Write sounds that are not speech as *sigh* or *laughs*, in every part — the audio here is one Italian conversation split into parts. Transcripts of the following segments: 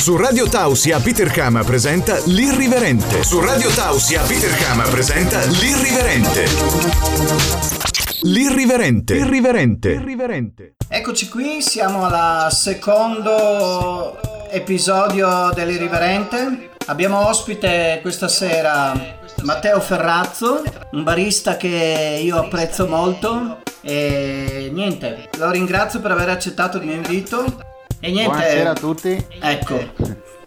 Su Radio Tausia Peter Kama presenta L'Irriverente. Su Radio Tausia Peter Kama presenta L'Irriverente. L'Irriverente. Irriverente. Irriverente. Eccoci qui, siamo al secondo episodio dell'Irriverente. Abbiamo ospite questa sera Matteo Ferrazzo, un barista che io apprezzo molto. E niente, lo ringrazio per aver accettato il mio invito. E niente. Buonasera a tutti. Ecco,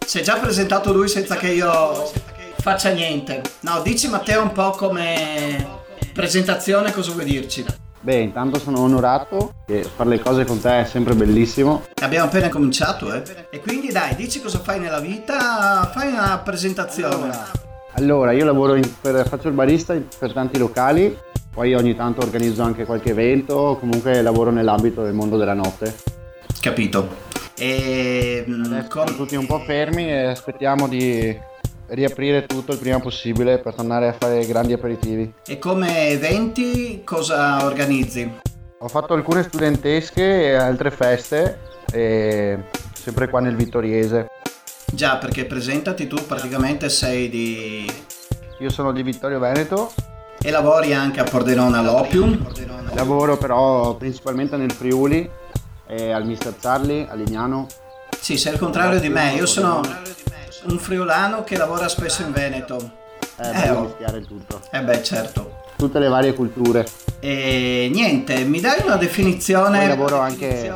si è già presentato lui senza che io faccia niente. No, dici Matteo un po' come presentazione cosa vuoi dirci? Beh, intanto sono onorato che fare le cose con te è sempre bellissimo. Abbiamo appena cominciato, eh. E quindi dai, dici cosa fai nella vita, fai una presentazione. Allora, io lavoro in- per, faccio il barista per tanti locali, poi ogni tanto organizzo anche qualche evento, comunque lavoro nell'ambito del mondo della notte. Capito. E mm, Adesso siamo tutti un po' fermi e aspettiamo di riaprire tutto il prima possibile per tornare a fare grandi aperitivi. e come eventi cosa organizzi? Ho fatto alcune studentesche e altre feste, e sempre qua nel Vittoriese. Già, perché presentati tu praticamente sei di... Io sono di Vittorio Veneto, e lavori anche a Pordenone all'Opium. lavoro però principalmente nel Friuli, e al Mister Charlie, a Lignano. Sì, sei il contrario di me, io sono un friulano che lavora spesso in Veneto. Eh, Eh, per oh. mischiare tutto. Eh beh, certo. Tutte le varie culture. E niente, mi dai una definizione? Poi lavoro anche,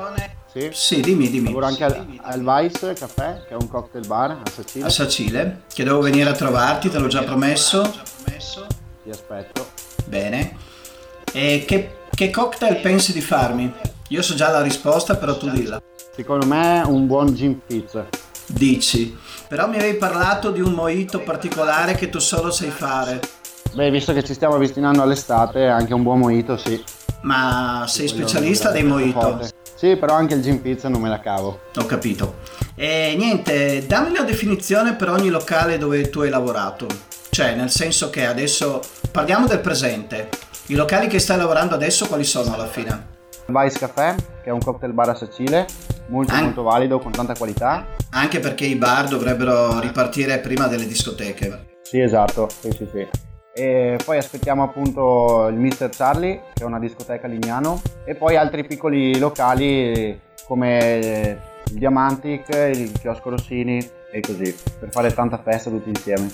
sì, Sì, dimmi, dimmi. lavoro anche al, al Vice Caffè, che è un cocktail bar a Sacile. A Sacile, che devo venire a trovarti, te l'ho già promesso. Ti aspetto. Bene. E che, che cocktail pensi di farmi? Io so già la risposta, però tu dilla. Secondo me un buon gin pizza. Dici. Però mi avevi parlato di un mojito particolare che tu solo sai fare. Beh, visto che ci stiamo avvicinando all'estate, anche un buon mojito sì. Ma sei specialista dei mojito? Sì, però anche il gin pizza non me la cavo. Ho capito. E niente, dammi una definizione per ogni locale dove tu hai lavorato. Cioè, nel senso che adesso parliamo del presente. I locali che stai lavorando adesso quali sono alla fine? Vice Caffè, che è un cocktail bar a Sacile, molto An- molto valido, con tanta qualità. Anche perché i bar dovrebbero ripartire prima delle discoteche. Sì, esatto, sì, sì, sì. E poi aspettiamo appunto il Mister Charlie, che è una discoteca a Lignano, e poi altri piccoli locali come il Diamantic, il Chiosco Rossini e così, per fare tanta festa tutti insieme.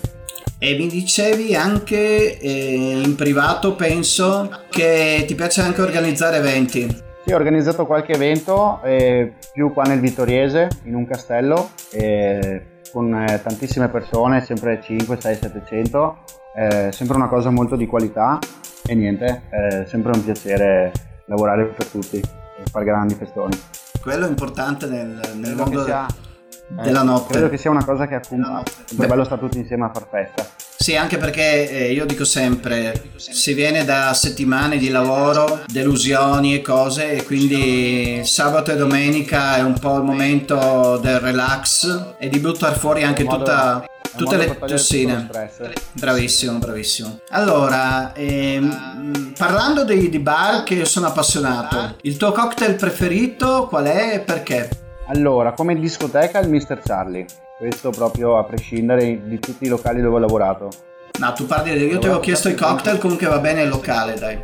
E mi dicevi anche eh, in privato, penso, che ti piace anche organizzare eventi. Sì, ho organizzato qualche evento, eh, più qua nel Vittoriese, in un castello, eh, con eh, tantissime persone, sempre 5, 6, 700, eh, sempre una cosa molto di qualità e niente, è sempre un piacere lavorare per tutti e fare grandi festoni. Quello è importante nel, nel mondo che sia, della eh, notte. Credo che sia una cosa che è bello stare tutti insieme a far festa. Sì, anche perché eh, io dico sempre, si viene da settimane di lavoro, delusioni e cose, e quindi sabato e domenica è un po' il momento del relax e di buttare fuori anche tutta, tutte le tossine. Bravissimo, bravissimo. Allora, ehm, parlando di, di bar che io sono appassionato, il tuo cocktail preferito qual è e perché? Allora, come discoteca il Mr. Charlie, questo proprio a prescindere di tutti i locali dove ho lavorato. No, tu parli, io ti avevo chiesto i cocktail, comunque va bene il locale, dai.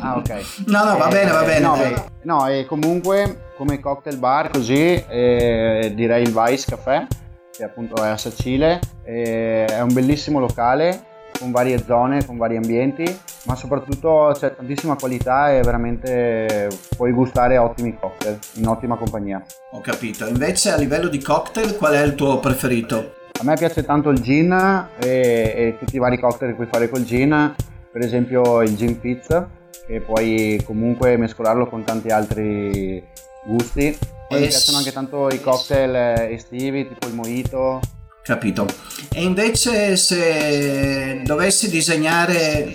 Ah, ok. *laughs* No, no, va Eh, bene, va bene. No, dai. beh, no, e comunque come cocktail bar così eh, direi il Vice Caffè, che appunto è a Sacile, eh, è un bellissimo locale con varie zone, con vari ambienti, ma soprattutto c'è tantissima qualità e veramente puoi gustare ottimi cocktail in ottima compagnia. Ho capito. Invece a livello di cocktail qual è il tuo preferito? A me piace tanto il gin e, e tutti i vari cocktail che puoi fare col gin, per esempio il gin pizza, che puoi comunque mescolarlo con tanti altri gusti. Poi mi Es- piacciono anche tanto i cocktail eh, estivi, tipo il mojito. Capito. E invece se dovessi disegnare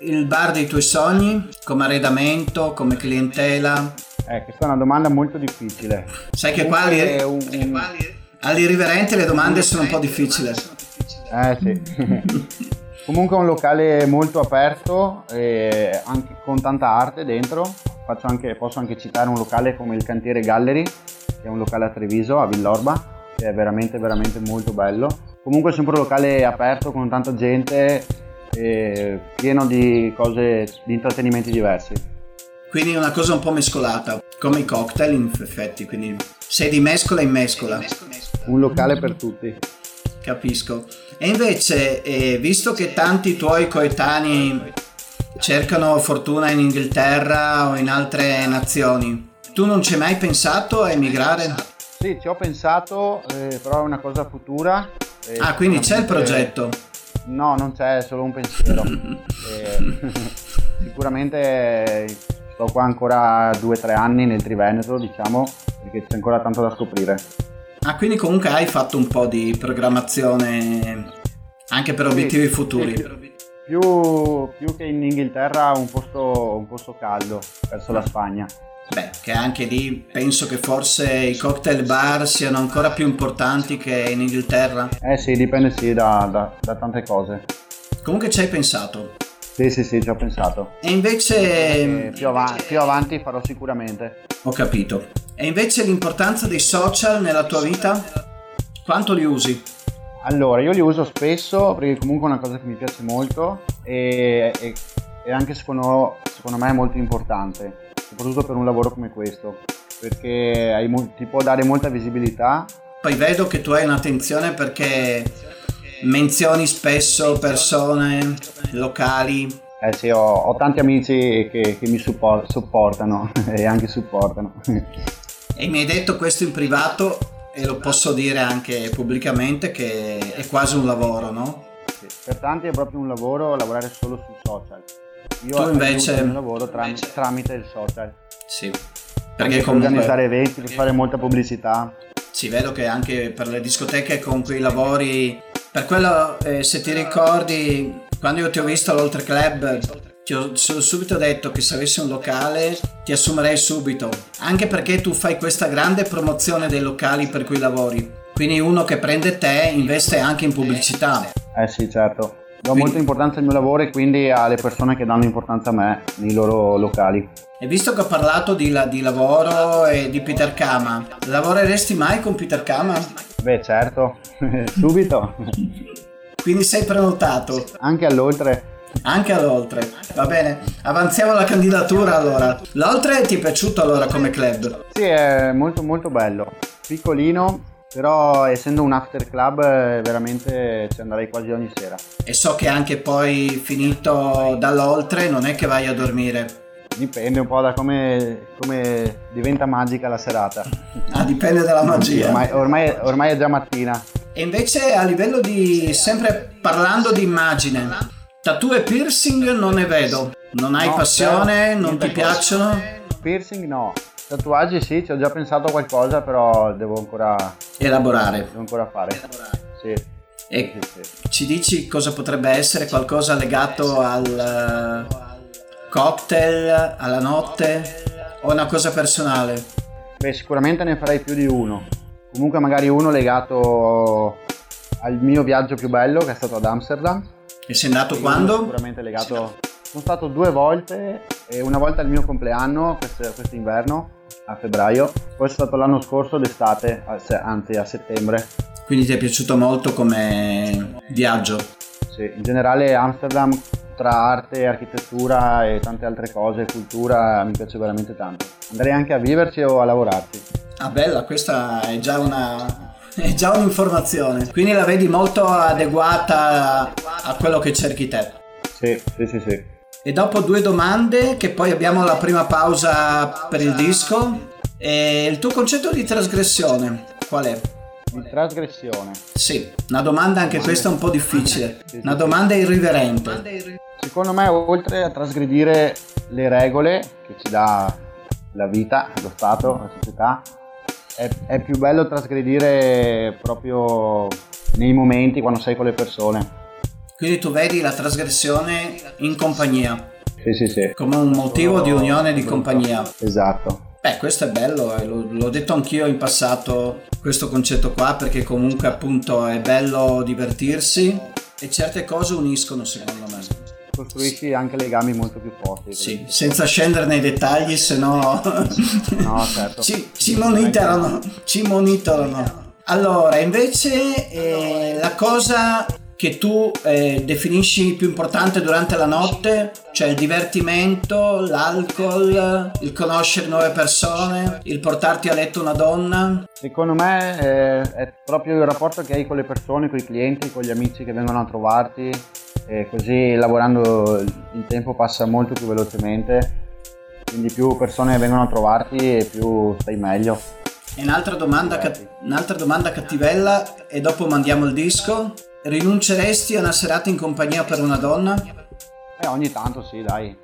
il bar dei tuoi sogni come arredamento, come clientela, Eh, questa è una domanda molto difficile. sai che qua è un- all'irriverenti le domande sono un po' difficili. Eh sì. *laughs* Comunque è un locale molto aperto, anche con tanta arte dentro. Faccio anche- posso anche citare un locale come il Cantiere Gallery, che è un locale a Treviso, a Villorba, che è veramente veramente molto bello. Comunque è sempre un locale aperto con tanta gente e pieno di cose, di intrattenimenti diversi. Quindi una cosa un po' mescolata, come i cocktail in effetti, quindi sei di mescola in mescola. Un locale per tutti. Capisco. E invece, eh, visto che tanti tuoi coetanei cercano fortuna in Inghilterra o in altre nazioni, tu non ci hai mai pensato a emigrare? Sì, ci ho pensato, eh, però è una cosa futura. Eh, ah, quindi c'è il progetto? No, non c'è, è solo un pensiero. *laughs* eh, sicuramente sto qua ancora due o tre anni nel Triveneto, diciamo, perché c'è ancora tanto da scoprire. Ah, quindi comunque hai fatto un po' di programmazione anche per obiettivi sì, futuri. Sì, più, più, che in Inghilterra un posto, un posto caldo verso la Spagna. Beh, che anche lì penso che forse i cocktail bar siano ancora più importanti che in Inghilterra. Eh sì, dipende sì da, da, da tante cose. Comunque ci hai pensato. Sì, sì, sì, ci ho pensato. E invece... Eh, più, avanti, più avanti farò sicuramente. Ho capito. E invece l'importanza dei social nella tua vita? Quanto li usi? Allora, io li uso spesso perché comunque è una cosa che mi piace molto e, e, e anche secondo, secondo me è molto importante soprattutto per un lavoro come questo, perché hai, ti può dare molta visibilità. Poi vedo che tu hai un'attenzione perché menzioni spesso persone locali. Eh sì, ho, ho tanti amici che, che mi support, supportano *laughs* e anche supportano. E mi hai detto questo in privato e lo posso dire anche pubblicamente che è quasi un lavoro, no? Sì, per tanti è proprio un lavoro lavorare solo sui social io tu invece il lavoro tramite, tramite il social. Sì. Perché per comunque... organizzare eventi, per fare molta pubblicità. Sì, vedo che anche per le discoteche con cui lavori, per quello eh, se ti ricordi, quando io ti ho visto all'Oltre Club, ti ho subito detto che se avessi un locale ti assumerei subito, anche perché tu fai questa grande promozione dei locali per cui lavori. Quindi uno che prende te investe anche in pubblicità. Eh sì, certo. Do quindi... molta importanza al mio lavoro e quindi alle persone che danno importanza a me nei loro locali. E visto che ho parlato di, la, di lavoro e di Peter Kama, lavoreresti mai con Peter Kama? Beh certo, *laughs* subito. Quindi sei prenotato? Anche all'oltre. Anche all'oltre, va bene. Avanziamo la candidatura allora. L'oltre ti è piaciuto allora come club? Sì, è molto molto bello. Piccolino, però essendo un after club veramente ci andrei quasi ogni sera. E so che anche poi finito dall'oltre non è che vai a dormire. Dipende un po' da come, come diventa magica la serata. Ah, dipende dalla magia. Ormai, ormai, ormai, è già mattina. E invece a livello di, sempre parlando di immagine, tattoo e piercing non ne vedo. Non hai no, passione, non ti piacciono? Piercing no, Tatuaggi sì, ci ho già pensato a qualcosa, però devo ancora elaborare. Devo ancora fare. Elaborare. Sì. E sì, sì. ci dici cosa potrebbe essere qualcosa legato al cocktail, alla notte o una cosa personale? Beh, sicuramente ne farei più di uno. Comunque magari uno legato al mio viaggio più bello che è stato ad Amsterdam. E sei andato quando? Sicuramente legato sono stato due volte, una volta al mio compleanno, questo, inverno, a febbraio, poi è stato l'anno scorso d'estate, anzi a settembre. Quindi ti è piaciuto molto come viaggio? Sì, in generale Amsterdam tra arte, architettura e tante altre cose, cultura, mi piace veramente tanto. Andrei anche a viverci o a lavorarci. Ah bella, questa è già una, *laughs* è già un'informazione, quindi la vedi molto adeguata a quello che cerchi te. Sì, sì, sì, sì. E dopo due domande, che poi abbiamo la prima pausa per il disco. E il tuo concetto di trasgressione qual è? Di trasgressione? Sì, una domanda anche questa un po' difficile. Una domanda irriverente. Secondo me, oltre a trasgredire le regole che ci dà la vita, lo Stato, la società, è, è più bello trasgredire proprio nei momenti quando sei con le persone quindi tu vedi la trasgressione in compagnia. Sì, sì, sì. Come un motivo di unione di compagnia. Esatto. Beh, questo è bello, eh. l'ho detto anch'io in passato questo concetto qua perché comunque appunto è bello divertirsi e certe cose uniscono secondo me. Costruisci anche legami molto più forti. Sì, senza scendere nei dettagli, se no... no, certo. *laughs* ci, ci monitorano, ci monitorano. Allora, invece eh, la cosa che tu eh, definisci più importante durante la notte, cioè il divertimento, l'alcol, il conoscere nuove persone, il portarti a letto una donna? Secondo me eh, è proprio il rapporto che hai con le persone, con i clienti, con gli amici che vengono a trovarti, e così lavorando il tempo passa molto più velocemente, quindi più persone vengono a trovarti e più stai meglio. E un'altra domanda, un'altra domanda cattivella e dopo mandiamo il disco. Rinunceresti a una serata in compagnia per una donna? Eh, ogni tanto sì, dai.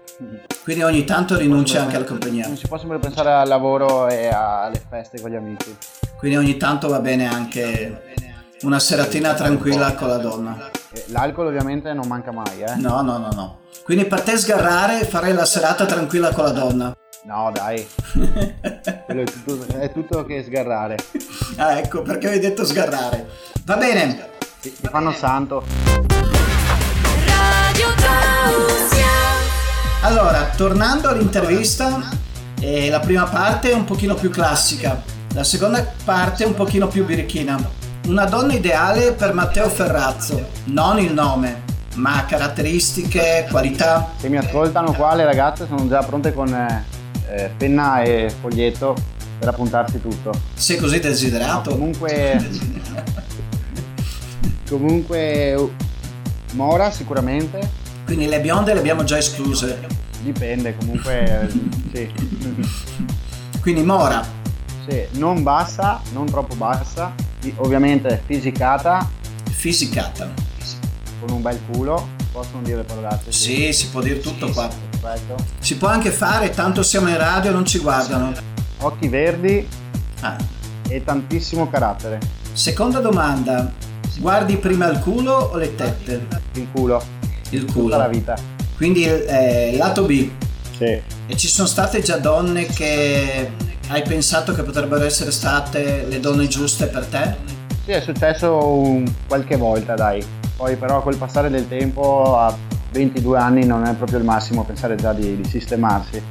Quindi ogni tanto rinunci anche alla compagnia. Non si può sempre pensare al lavoro e alle feste con gli amici. Quindi ogni tanto va bene anche una seratina tranquilla con la donna. L'alcol ovviamente non manca mai, eh? No, no, no, no. Quindi per te sgarrare farei la serata tranquilla con la donna. No, dai. *laughs* È tutto, è tutto che sgarrare. Ah, ecco, perché hai detto sgarrare. Va bene. Ti, ti fanno santo. Radio Allora, tornando all'intervista, eh, la prima parte è un pochino più classica, la seconda parte è un pochino più birichina. Una donna ideale per Matteo Ferrazzo, non il nome, ma caratteristiche, qualità. Se mi ascoltano qua le ragazze sono già pronte con eh, penna e foglietto per appuntarsi tutto. Sei così desiderato? No, comunque Comunque Mora sicuramente. Quindi le bionde le abbiamo già escluse. Dipende, comunque *laughs* sì. Quindi Mora. Sì, non bassa, non troppo bassa, ovviamente fisicata. Fisicata. Con un bel culo, possono dire parolacce? Sì, si può dire tutto sì, qua. Perfetto. Si può anche fare, tanto siamo in radio e non ci guardano. Occhi verdi ah. e tantissimo carattere. Seconda domanda, Guardi prima il culo o le tette? Il culo. Il culo. Tutta la vita. Quindi eh, lato B. Sì. E ci sono state già donne che hai pensato che potrebbero essere state le donne giuste per te? Sì, è successo un, qualche volta, dai. Poi però col passare del tempo a 22 anni non è proprio il massimo pensare già di, di sistemarsi.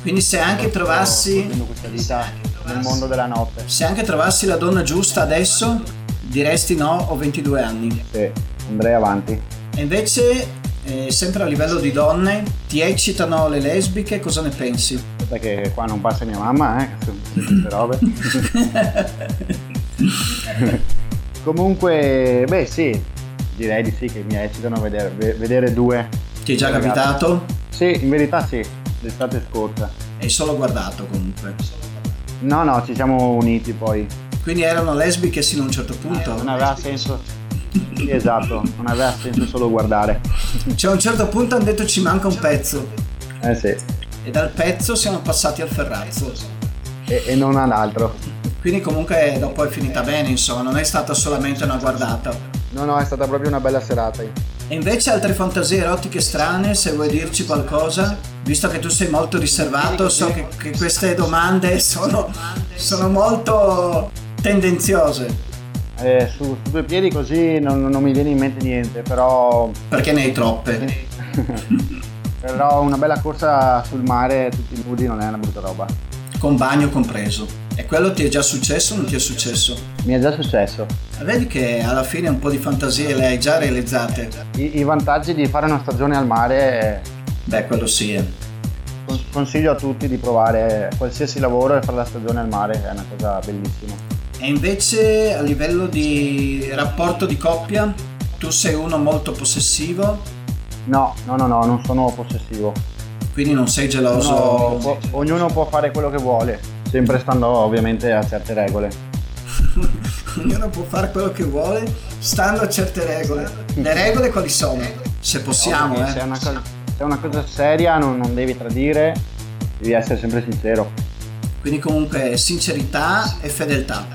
Quindi se anche trovassi questa vita nel mondo della notte. Se anche trovassi la donna giusta adesso, Diresti no, ho 22 anni. Sì, andrei avanti. E invece, eh, sempre a livello di donne, ti eccitano le lesbiche, cosa ne pensi? Perché qua non passa mia mamma, eh, queste robe. *laughs* Comunque, beh sì, direi di sì che mi eccitano vedere, vedere due. Ti è già ragazzi. capitato? Sì, in verità sì, l'estate scorsa. Hai solo guardato comunque? No, no, ci siamo uniti poi. Quindi erano lesbiche sino a un certo punto? Non aveva senso. esatto, non aveva senso solo guardare. Cioè a un certo punto hanno detto ci manca un pezzo. Eh sì. E dal pezzo siamo passati al ferrazzo. E, e non all'altro. Quindi comunque dopo è finita bene, insomma, non è stata solamente una guardata. No, no, è stata proprio una bella serata. E invece altre fantasie erotiche strane, se vuoi dirci qualcosa? Visto che tu sei molto riservato, so che, che queste domande sono, sono molto tendenziose. Eh, su, su, due piedi così non, non, mi viene in mente niente, però... Perché ne hai troppe? *laughs* però una bella corsa sul mare tutti nudi non è una brutta roba. Con bagno compreso. E quello ti è già successo o non ti è successo? Mi è già successo. Vedi che alla fine un po' di fantasie le hai già realizzate. I, i vantaggi di fare una stagione al mare... Beh, quello sì. Eh. Consiglio a tutti di provare qualsiasi lavoro e fare la stagione al mare, è una cosa bellissima. E invece a livello di rapporto di coppia, tu sei uno molto possessivo? No, no, no, no, non sono possessivo. Quindi non sei geloso? No, può, ognuno può fare quello che vuole, sempre stando ovviamente a certe regole. *laughs* ognuno può fare quello che vuole, stando a certe regole. Le regole quali sono? Se possiamo, no, eh. Se è una cosa, se è una cosa seria non, non devi tradire, devi essere sempre sincero. Quindi comunque sincerità e fedeltà.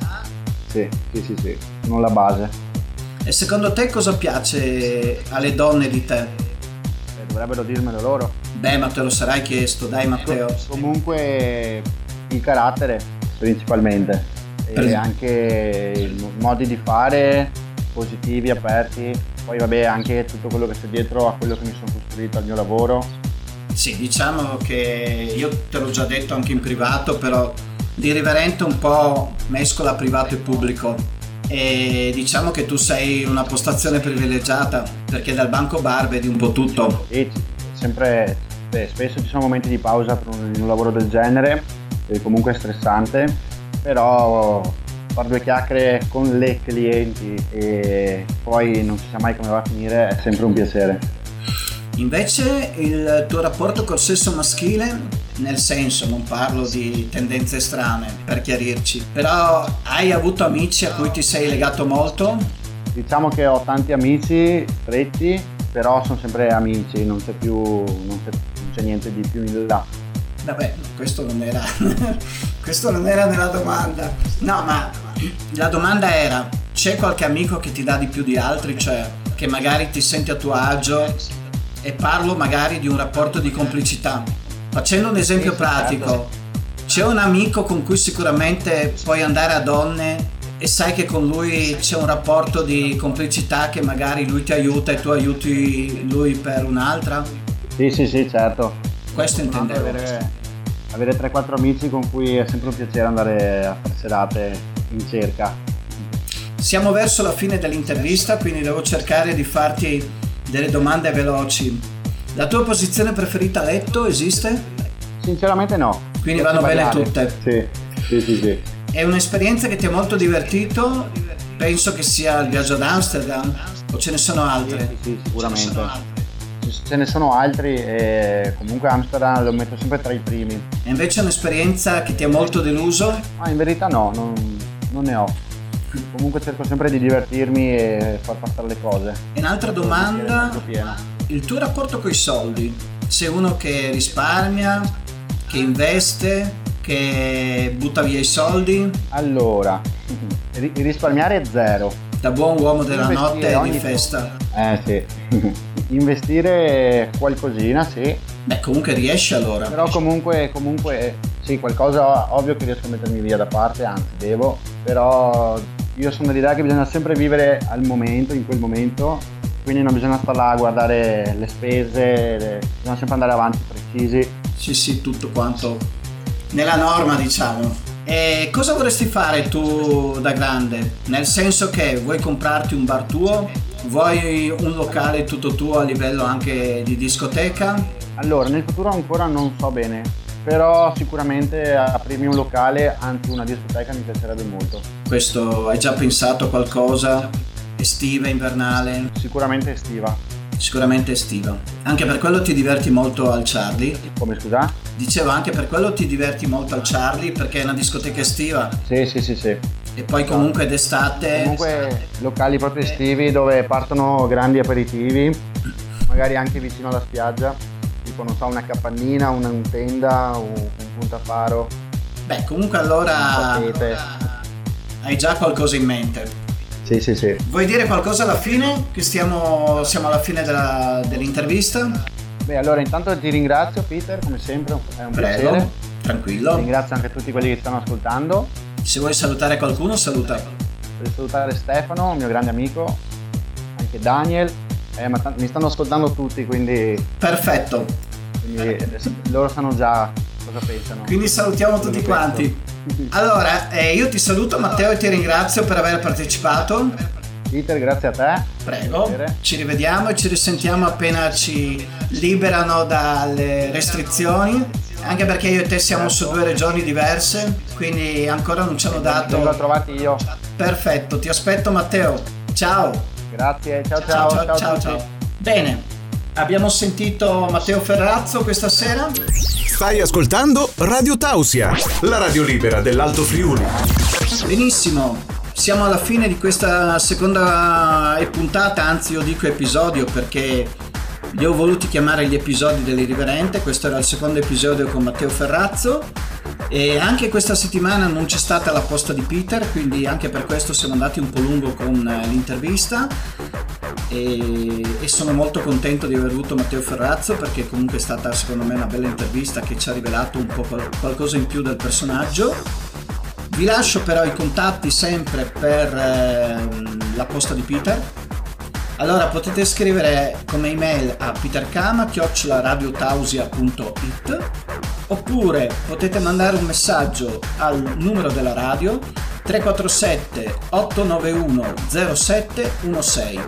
Sì, sì, sì, sì, sono la base. E secondo te cosa piace alle donne di te? Eh, dovrebbero dirmelo loro. Beh, ma te lo sarai chiesto, dai Matteo. Comunque il carattere principalmente e anche i modi di fare positivi, aperti. Poi vabbè anche tutto quello che c'è dietro a quello che mi sono costruito al mio lavoro. Sì, diciamo che io te l'ho già detto anche in privato, però l'irriverente un po' mescola privato e pubblico e diciamo che tu sei una postazione privilegiata perché dal banco bar vedi un po' tutto. E sempre, beh, spesso ci sono momenti di pausa per un, un lavoro del genere, che comunque è stressante, però fare due chiacchiere con le clienti e poi non si sa mai come va a finire è sempre un piacere. Invece il tuo rapporto col sesso maschile, nel senso non parlo di tendenze strane per chiarirci, però hai avuto amici a cui ti sei legato molto? Diciamo che ho tanti amici stretti, però sono sempre amici, non c'è più, non c'è, non c'è niente di più in là. Vabbè, questo non era, *laughs* questo non era nella domanda. No, ma la domanda era, c'è qualche amico che ti dà di più di altri, cioè che magari ti senti a tuo agio e parlo magari di un rapporto di complicità. Facendo un esempio pratico, c'è un amico con cui sicuramente puoi andare a donne e sai che con lui c'è un rapporto di complicità che magari lui ti aiuta e tu aiuti lui per un'altra? Sì, sì, sì, certo. Questo intendevo. Avere, avere 3-4 amici con cui è sempre un piacere andare a fare serate in cerca. Siamo verso la fine dell'intervista, quindi devo cercare di farti delle domande veloci. La tua posizione preferita a letto esiste? Sinceramente no. Quindi vanno bene tutte. Sì, sì, sì, sì. È un'esperienza che ti ha molto divertito? Penso che sia il viaggio ad Amsterdam o ce ne sono altre? Sì, sì, sicuramente. Ce ne sono altri e comunque Amsterdam lo metto sempre tra i primi. E invece è un'esperienza che ti ha molto deluso? Ah, in verità no, non, non ne ho comunque cerco sempre di divertirmi e far passare le cose. E un'altra domanda, il tuo rapporto con i soldi? Sei uno che risparmia, che investe, che butta via i soldi? Allora, risparmiare è zero. Da buon uomo della notte ogni... di festa. Eh sì, *laughs* investire qualcosina sì. Beh comunque riesci allora. Però comunque, comunque sì, qualcosa ovvio che riesco a mettermi via da parte, anzi devo, però io sono dell'idea che bisogna sempre vivere al momento, in quel momento, quindi non bisogna stare là a guardare le spese, le... bisogna sempre andare avanti precisi. Sì, sì, tutto quanto nella norma, diciamo. E cosa vorresti fare tu da grande? Nel senso che vuoi comprarti un bar tuo? Vuoi un locale tutto tuo a livello anche di discoteca? Allora, nel futuro ancora non so bene, però sicuramente aprirmi un locale, anzi una discoteca mi piacerebbe molto. Questo hai già pensato a qualcosa? Estiva, invernale? Sicuramente estiva. Sicuramente estiva. Anche per quello ti diverti molto al Charlie? Come scusa? Dicevo anche per quello ti diverti molto al Charlie perché è una discoteca estiva. Sì, sì, sì, sì. E poi comunque d'estate. Comunque locali proprio estivi dove partono grandi aperitivi, magari anche vicino alla spiaggia tipo non so una capannina, una tenda, un, un puntafaro. Beh, comunque allora hai già qualcosa in mente. Sì, sì, sì. Vuoi dire qualcosa alla fine? Che stiamo, siamo alla fine della, dell'intervista? Beh, allora intanto ti ringrazio Peter, come sempre, è un Prego, piacere. Tranquillo. Ringrazio anche tutti quelli che stanno ascoltando. Se vuoi salutare qualcuno, saluta. Voglio salutare Stefano, mio grande amico, anche Daniel, eh, ma t- mi stanno ascoltando tutti, quindi... Perfetto. Quindi loro sanno già cosa pensano. Quindi salutiamo tutti quanti. *laughs* Allora, eh, io ti saluto Matteo e ti ringrazio per aver partecipato. Peter, grazie a te. Prego. Ci rivediamo e ci risentiamo appena ci liberano dalle restrizioni. Anche perché io e te siamo su due regioni diverse, quindi ancora non ci hanno dato. Li ho trovati io. Perfetto, ti aspetto Matteo. Ciao. Grazie, ciao ciao. Ciao ciao. ciao, ciao. Bene, abbiamo sentito Matteo Ferrazzo questa sera. Stai ascoltando Radio Tausia, la radio libera dell'Alto Friuli. Benissimo, siamo alla fine di questa seconda puntata, anzi io dico episodio perché li ho voluti chiamare gli episodi dell'Irriverente, questo era il secondo episodio con Matteo Ferrazzo e anche questa settimana non c'è stata la posta di Peter, quindi anche per questo siamo andati un po' lungo con eh, l'intervista e, e, sono molto contento di aver avuto Matteo Ferrazzo perché comunque è stata secondo me una bella intervista che ci ha rivelato un po' qualcosa in più del personaggio. Vi lascio però i contatti sempre per eh, la posta di Peter. Allora potete scrivere come email a peterkama-radiotausia.it oppure potete mandare un messaggio al numero della radio 347 891 0716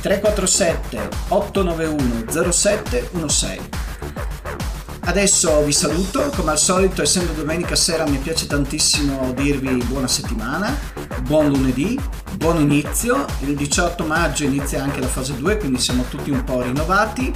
347 891 0716 Adesso vi saluto, come al solito essendo domenica sera mi piace tantissimo dirvi buona settimana, buon lunedì, buon inizio, il 18 maggio inizia anche la fase 2 quindi siamo tutti un po' rinnovati,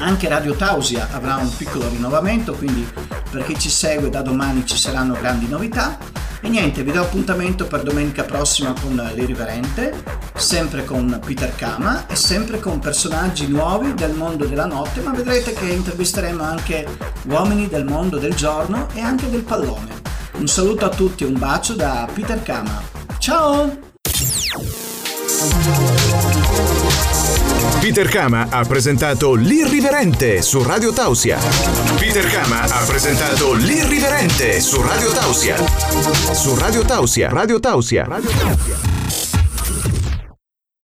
anche Radio Tausia avrà un piccolo rinnovamento quindi per chi ci segue da domani ci saranno grandi novità e niente, vi do appuntamento per domenica prossima con l'Irriverente, sempre con Peter Kama e sempre con personaggi nuovi del mondo della notte, ma vedrete che intervisteremo anche uomini del mondo del giorno e anche del pallone. Un saluto a tutti e un bacio da Peter Kama. Ciao! Peter Kama ha presentato L'Irriverente su Radio Tausia. Peter Kama ha presentato L'Irriverente su Radio Tausia. Su Radio Tausia, Radio Tausia, Radio Tausia.